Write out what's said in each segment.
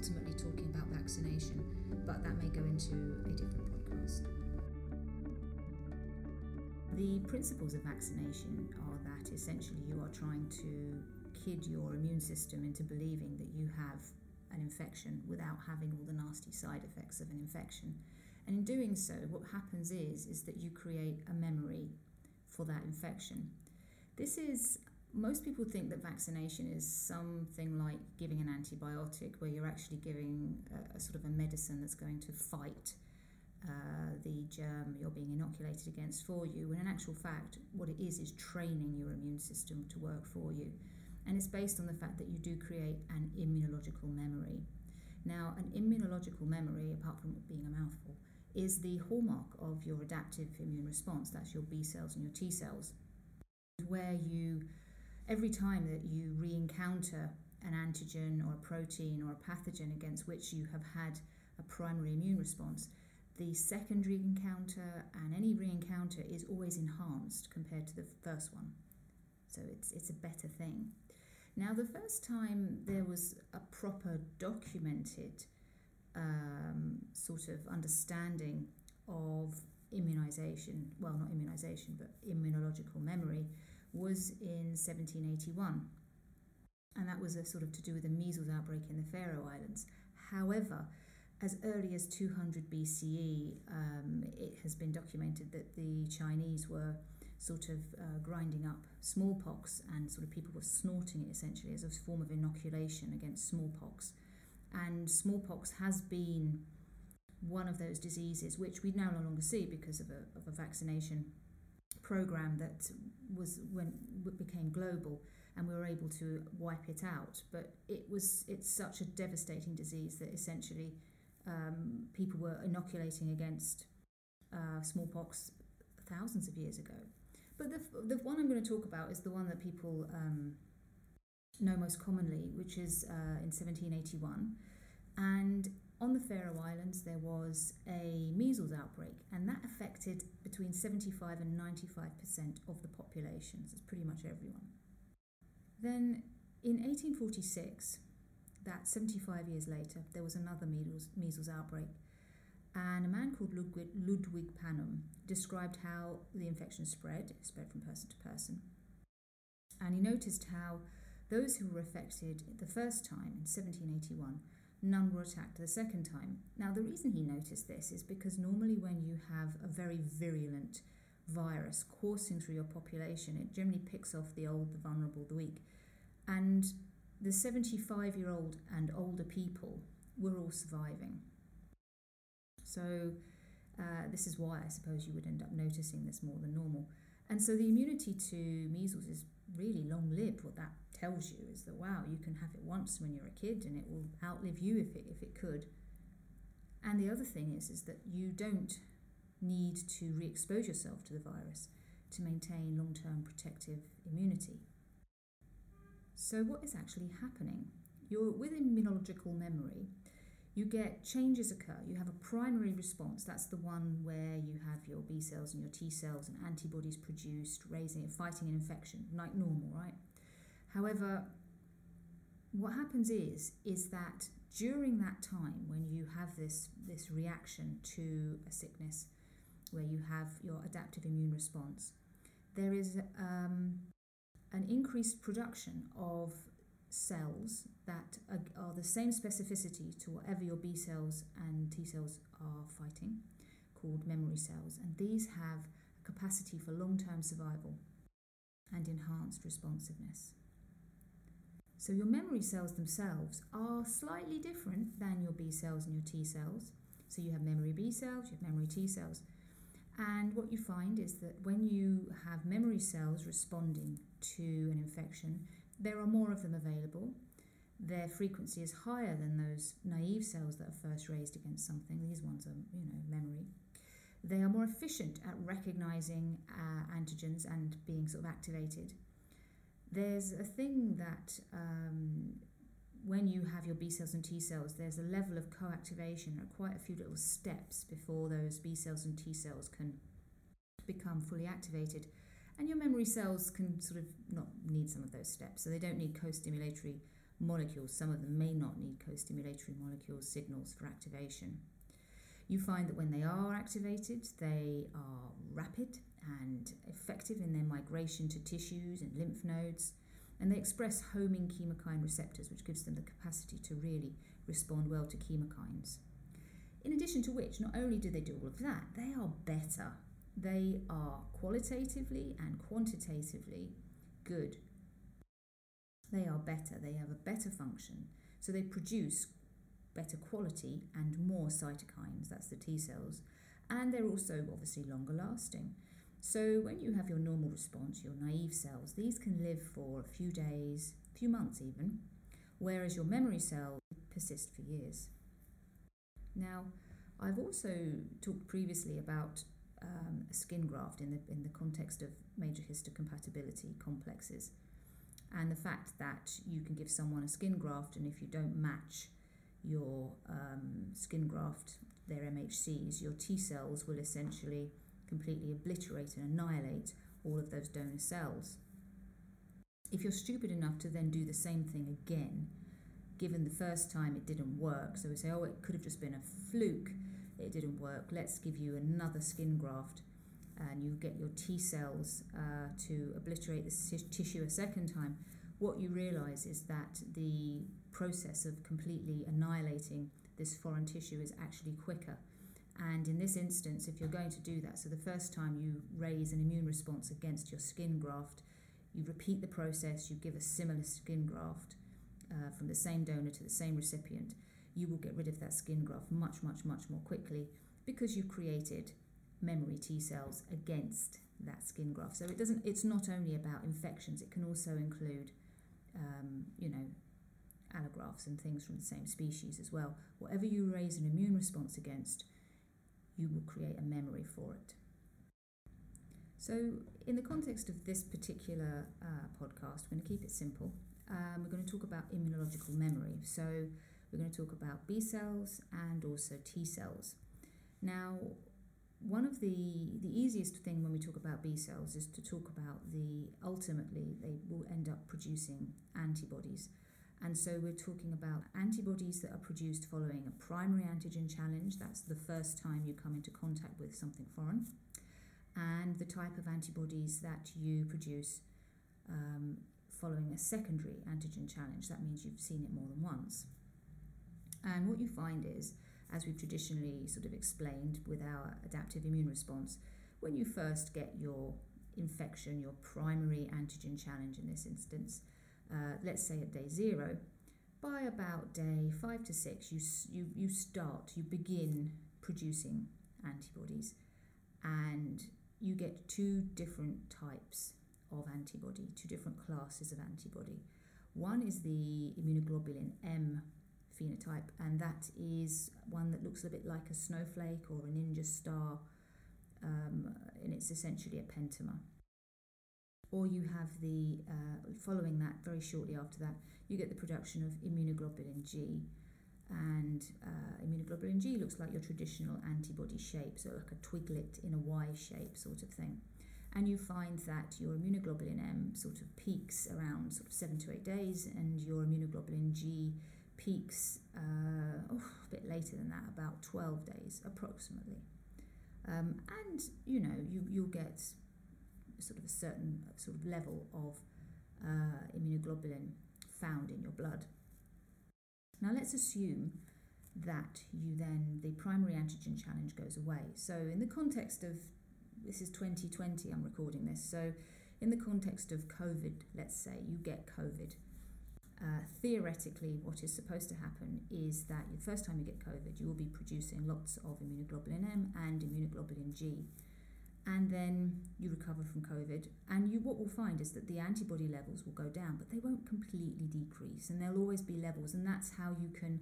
ultimately talking about vaccination, but that may go into a different podcast. The principles of vaccination are that essentially you are trying to kid your immune system into believing that you have an infection without having all the nasty side effects of an infection. And in doing so, what happens is is that you create a memory for that infection. This is most people think that vaccination is something like giving an antibiotic, where you're actually giving a, a sort of a medicine that's going to fight uh, the germ you're being inoculated against for you. When in actual fact, what it is is training your immune system to work for you. And it's based on the fact that you do create an immunological memory. Now, an immunological memory, apart from being a mouthful, is the hallmark of your adaptive immune response. That's your B cells and your T cells, where you every time that you re encounter an antigen or a protein or a pathogen against which you have had a primary immune response, the secondary encounter and any re encounter is always enhanced compared to the first one. So it's, it's a better thing. Now, the first time there was a proper documented um, sort of understanding of immunization, well, not immunization, but immunological memory, was in 1781. And that was a sort of to do with the measles outbreak in the Faroe Islands. However, as early as 200 BCE, um, it has been documented that the Chinese were sort of uh, grinding up smallpox and sort of people were snorting it essentially as a form of inoculation against smallpox. And smallpox has been one of those diseases which we now no longer see because of a, of a vaccination program that was when became global and we were able to wipe it out. But it was it's such a devastating disease that essentially um, people were inoculating against uh, smallpox thousands of years ago. But the, the one I'm going to talk about is the one that people um, know most commonly, which is uh, in 1781. And on the Faroe Islands, there was a measles outbreak, and that affected between 75 and 95% of the population. So it's pretty much everyone. Then in 1846, that 75 years later, there was another measles, measles outbreak. And a man called Ludwig, Ludwig Panum described how the infection spread, it spread from person to person. And he noticed how those who were affected the first time in 1781 none were attacked the second time. Now, the reason he noticed this is because normally when you have a very virulent virus coursing through your population, it generally picks off the old, the vulnerable, the weak. And the 75 year old and older people were all surviving. So, uh, this is why I suppose you would end up noticing this more than normal. And so, the immunity to measles is really long lived. What that tells you is that wow, you can have it once when you're a kid and it will outlive you if it if it could. And the other thing is is that you don't need to re-expose yourself to the virus to maintain long-term protective immunity. So what is actually happening? You're with immunological memory, you get changes occur. You have a primary response. That's the one where you have your B cells and your T cells and antibodies produced, raising and fighting an infection, like normal, right? However, what happens is is that during that time when you have this this reaction to a sickness, where you have your adaptive immune response, there is um, an increased production of cells that are, are, the same specificity to whatever your B cells and T cells are fighting, called memory cells, and these have a capacity for long term survival and enhanced responsiveness. So your memory cells themselves are slightly different than your B cells and your T cells. So you have memory B cells, you have memory T cells. And what you find is that when you have memory cells responding to an infection, there are more of them available. Their frequency is higher than those naive cells that are first raised against something. These ones are, you know, memory. They are more efficient at recognizing uh, antigens and being sort of activated. There's a thing that um, when you have your B cells and T cells, there's a level of co-activation, or quite a few little steps before those B cells and T cells can become fully activated. And your memory cells can sort of not need some of those steps, so they don't need co-stimulatory molecules. Some of them may not need co stimulatory molecules signals for activation. You find that when they are activated, they are rapid and effective in their migration to tissues and lymph nodes, and they express homing chemokine receptors, which gives them the capacity to really respond well to chemokines. In addition to which, not only do they do all of that, they are better. They are qualitatively and quantitatively good. They are better, they have a better function, so they produce better quality and more cytokines, that's the T cells, and they're also obviously longer lasting. So when you have your normal response, your naive cells, these can live for a few days, a few months even, whereas your memory cells persist for years. Now, I've also talked previously about um, a skin graft in the in the context of major histocompatibility complexes, and the fact that you can give someone a skin graft, and if you don't match your um, skin graft, their MHCs, your T cells will essentially completely obliterate and annihilate all of those donor cells. If you're stupid enough to then do the same thing again, given the first time it didn't work, so we say, oh, it could have just been a fluke, it didn't work, let's give you another skin graft and you get your T cells uh, to obliterate the tissue a second time, what you realize is that the process of completely annihilating this foreign tissue is actually quicker. And in this instance, if you're going to do that, so the first time you raise an immune response against your skin graft, you repeat the process, you give a similar skin graft uh, from the same donor to the same recipient, you will get rid of that skin graft much, much, much more quickly because you've created memory T cells against that skin graft. So it doesn't. It's not only about infections; it can also include, um, you know, allografts and things from the same species as well. Whatever you raise an immune response against, you will create a memory for it. So, in the context of this particular uh, podcast, we're going to keep it simple. Um, we're going to talk about immunological memory. So, we're going to talk about B cells and also T cells. Now, one of the the easiest thing when we talk about B cells is to talk about the ultimately they will end up producing antibodies. And so we're talking about antibodies that are produced following a primary antigen challenge. That's the first time you come into contact with something foreign. And the type of antibodies that you produce um, following a secondary antigen challenge. That means you've seen it more than once. And what you find is, as we've traditionally sort of explained with our adaptive immune response, when you first get your infection, your primary antigen challenge in this instance, uh, let's say at day zero, by about day five to six, you, you, you start, you begin producing antibodies, and you get two different types of antibody, two different classes of antibody. One is the immunoglobulin M phenotype, and that is one that looks a bit like a snowflake or a ninja star, um, and it's essentially a pentamer or you have the uh, following that very shortly after that you get the production of immunoglobulin G. And uh, immunoglobulin G looks like your traditional antibody shape so like a twiglet in a Y shape sort of thing. And you find that your immunoglobulin M sort of peaks around sort of seven to eight days and your immunoglobulin G peaks uh, oh, a bit later than that about 12 days approximately. Um, and you know you, you'll get sort of a certain sort of level of uh, immunoglobulin found in your blood. Now let's assume that you then the primary antigen challenge goes away. So in the context of this is 2020 I'm recording this. So in the context of COVID, let's say you get COVID. Uh, theoretically, what is supposed to happen is that the first time you get COVID, you will be producing lots of immunoglobulin M and immunoglobulin G and then you recover from COVID. And you, what we'll find is that the antibody levels will go down, but they won't completely decrease, and there'll always be levels. And that's how you can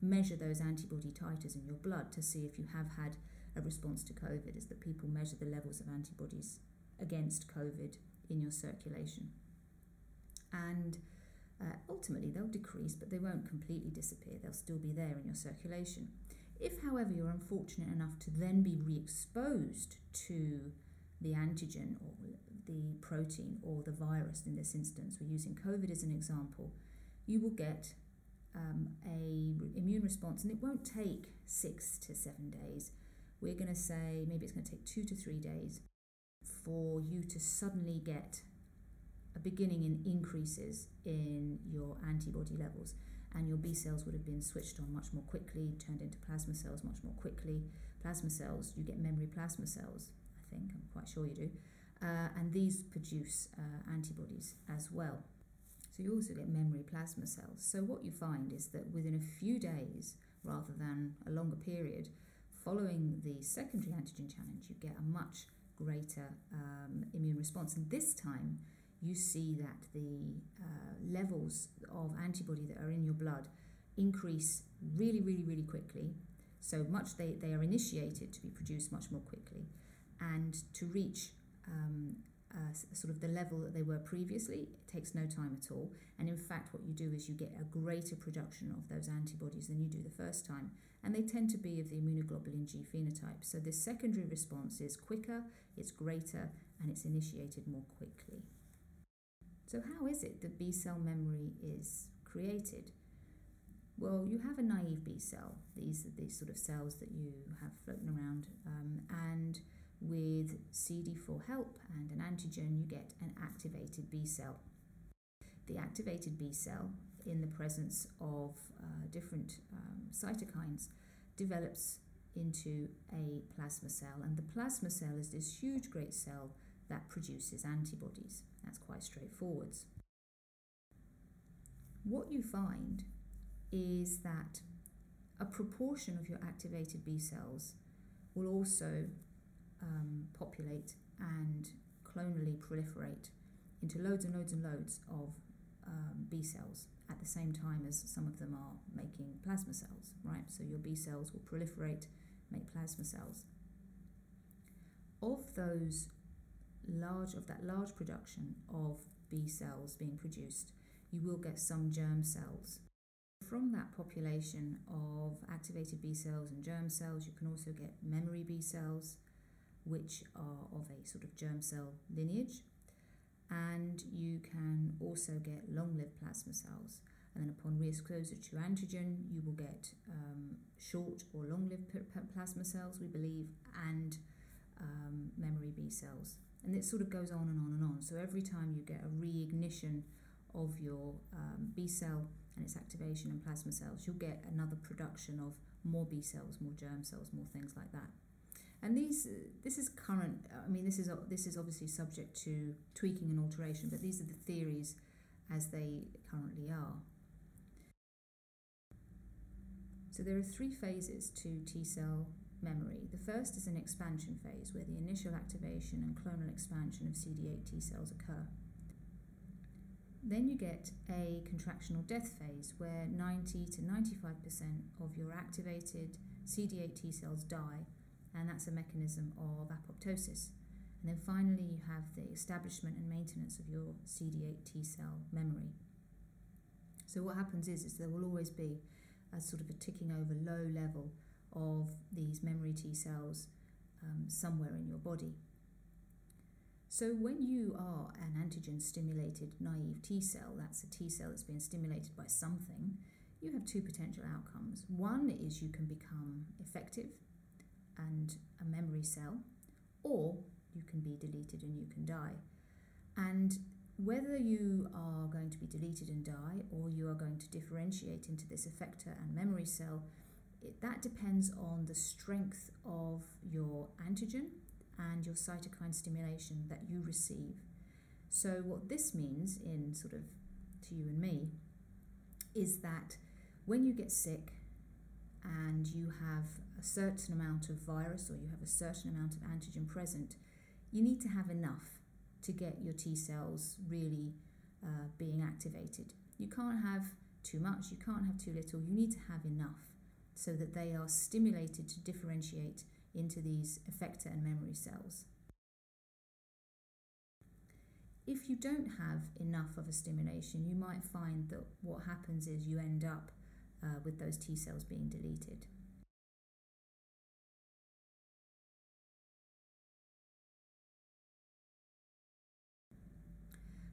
measure those antibody titers in your blood to see if you have had a response to COVID. Is that people measure the levels of antibodies against COVID in your circulation, and uh, ultimately they'll decrease, but they won't completely disappear. They'll still be there in your circulation. If, however, you're unfortunate enough to then be re exposed to the antigen or the protein or the virus in this instance, we're using COVID as an example, you will get um, a immune response, and it won't take six to seven days. We're going to say maybe it's going to take two to three days for you to suddenly get a beginning in increases in your antibody levels and your B cells would have been switched on much more quickly, turned into plasma cells much more quickly. Plasma cells, you get memory plasma cells, I think, I'm quite sure you do, uh, and these produce uh, antibodies as well. So you also get memory plasma cells. So what you find is that within a few days, rather than a longer period, following the secondary antigen challenge, you get a much greater um, immune response. And this time, you see that the uh, levels of antibody that are in your blood increase really, really, really quickly. So much they, they are initiated to be produced much more quickly. And to reach um, uh, sort of the level that they were previously, it takes no time at all. And in fact, what you do is you get a greater production of those antibodies than you do the first time. And they tend to be of the immunoglobulin G phenotype. So the secondary response is quicker, it's greater, and it's initiated more quickly. So, how is it that B cell memory is created? Well, you have a naive B cell. These are these sort of cells that you have floating around, um, and with CD4 help and an antigen, you get an activated B cell. The activated B cell, in the presence of uh, different um, cytokines, develops into a plasma cell, and the plasma cell is this huge, great cell that produces antibodies. That's quite straightforward. What you find is that a proportion of your activated B cells will also um, populate and clonally proliferate into loads and loads and loads of um, B cells at the same time as some of them are making plasma cells, right? So your B cells will proliferate, make plasma cells. Of those large of that large production of B cells being produced, you will get some germ cells. From that population of activated B cells and germ cells, you can also get memory B cells, which are of a sort of germ cell lineage. And you can also get long lived plasma cells. And then, upon re exposure to antigen, you will get um, short or long lived plasma cells, we believe, and um, memory B cells. And it sort of goes on and on and on. So every time you get a reignition of your um, B cell and its activation in plasma cells, you'll get another production of more B cells, more germ cells, more things like that. And these, this is current. I mean, this is this is obviously subject to tweaking and alteration, but these are the theories as they currently are. So there are three phases to T cell memory. The first is an expansion phase where the initial activation and clonal expansion of CD8 T cells occur. Then you get a contractional death phase where 90 to 95% of your activated CD8 T cells die, and that's a mechanism of apoptosis. And then finally, you have the establishment and maintenance of your CD8 T cell memory. So, what happens is, is there will always be a sort of a ticking over low level of these memory T cells um, somewhere in your body. So, when you are an antigen stimulated naive T cell, that's a T cell that's been stimulated by something, you have two potential outcomes. One is you can become effective and a memory cell, or you can be deleted and you can die. And whether you are going to be deleted and die, or you are going to differentiate into this effector and memory cell, it, that depends on the strength of your antigen and your cytokine stimulation that you receive. So, what this means, in sort of to you and me, is that when you get sick and you have a certain amount of virus or you have a certain amount of antigen present, you need to have enough to get your T cells really uh, being activated. You can't have too much, you can't have too little, you need to have enough so that they are stimulated to differentiate into these effector and memory cells. If you don't have enough of a stimulation, you might find that what happens is you end up uh, with those T cells being deleted.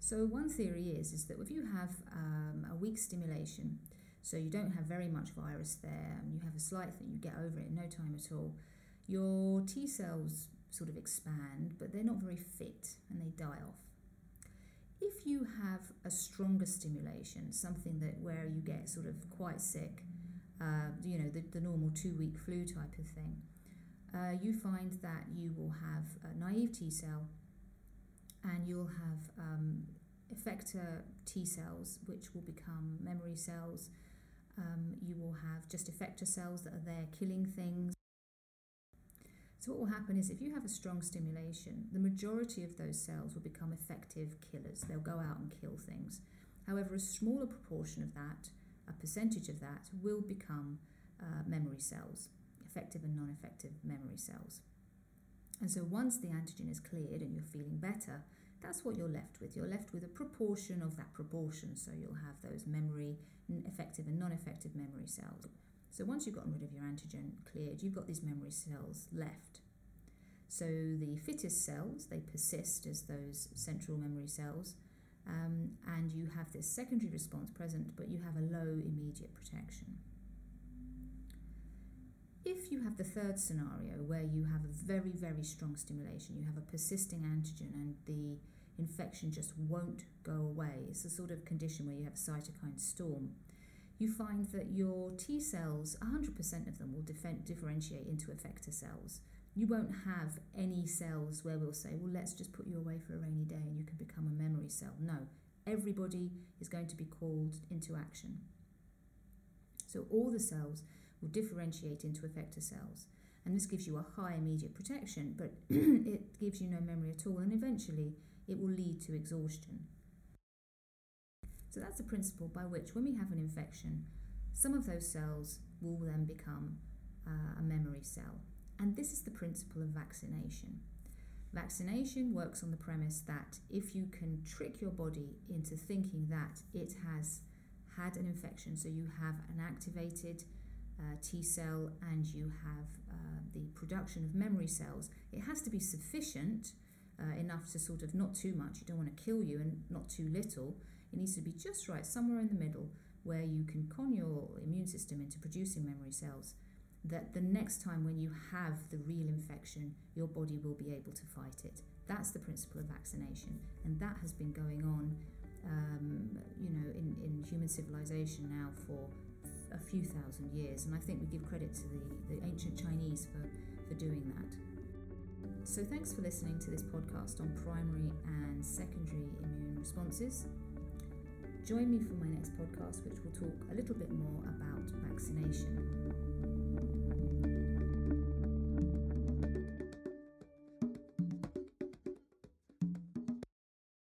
So one theory is is that if you have um, a weak stimulation, so you don't have very much virus there, and you have a slight thing, you get over it in no time at all. Your T cells sort of expand, but they're not very fit and they die off. If you have a stronger stimulation, something that where you get sort of quite sick, uh, you know, the, the normal two week flu type of thing, uh, you find that you will have a naive T cell and you'll have um, effector T cells, which will become memory cells. Um, you will have just effector cells that are there killing things. So, what will happen is if you have a strong stimulation, the majority of those cells will become effective killers. They'll go out and kill things. However, a smaller proportion of that, a percentage of that, will become uh, memory cells, effective and non effective memory cells. And so, once the antigen is cleared and you're feeling better, that's what you're left with. You're left with a proportion of that proportion. So, you'll have those memory, effective and non effective memory cells. So once you've gotten rid of your antigen cleared, you've got these memory cells left. So the fittest cells, they persist as those central memory cells, um, and you have this secondary response present, but you have a low immediate protection. If you have the third scenario where you have a very, very strong stimulation, you have a persisting antigen and the infection just won't go away, it's a sort of condition where you have a cytokine storm you find that your T cells, 100% of them will differentiate into effector cells. You won't have any cells where we'll say, well, let's just put you away for a rainy day and you can become a memory cell. No, everybody is going to be called into action. So all the cells will differentiate into effector cells. And this gives you a high immediate protection, but it gives you no memory at all. And eventually, it will lead to exhaustion. So that's the principle by which, when we have an infection, some of those cells will then become uh, a memory cell. And this is the principle of vaccination. Vaccination works on the premise that if you can trick your body into thinking that it has had an infection, so you have an activated uh, T cell and you have uh, the production of memory cells, it has to be sufficient uh, enough to sort of not too much, you don't want to kill you, and not too little, it needs to be just right, somewhere in the middle, where you can con your immune system into producing memory cells. That the next time when you have the real infection, your body will be able to fight it. That's the principle of vaccination, and that has been going on, um, you know, in, in human civilization now for a few thousand years. And I think we give credit to the, the ancient Chinese for, for doing that. So, thanks for listening to this podcast on primary and secondary immune responses. Join me for my next podcast, which will talk a little bit more about vaccination.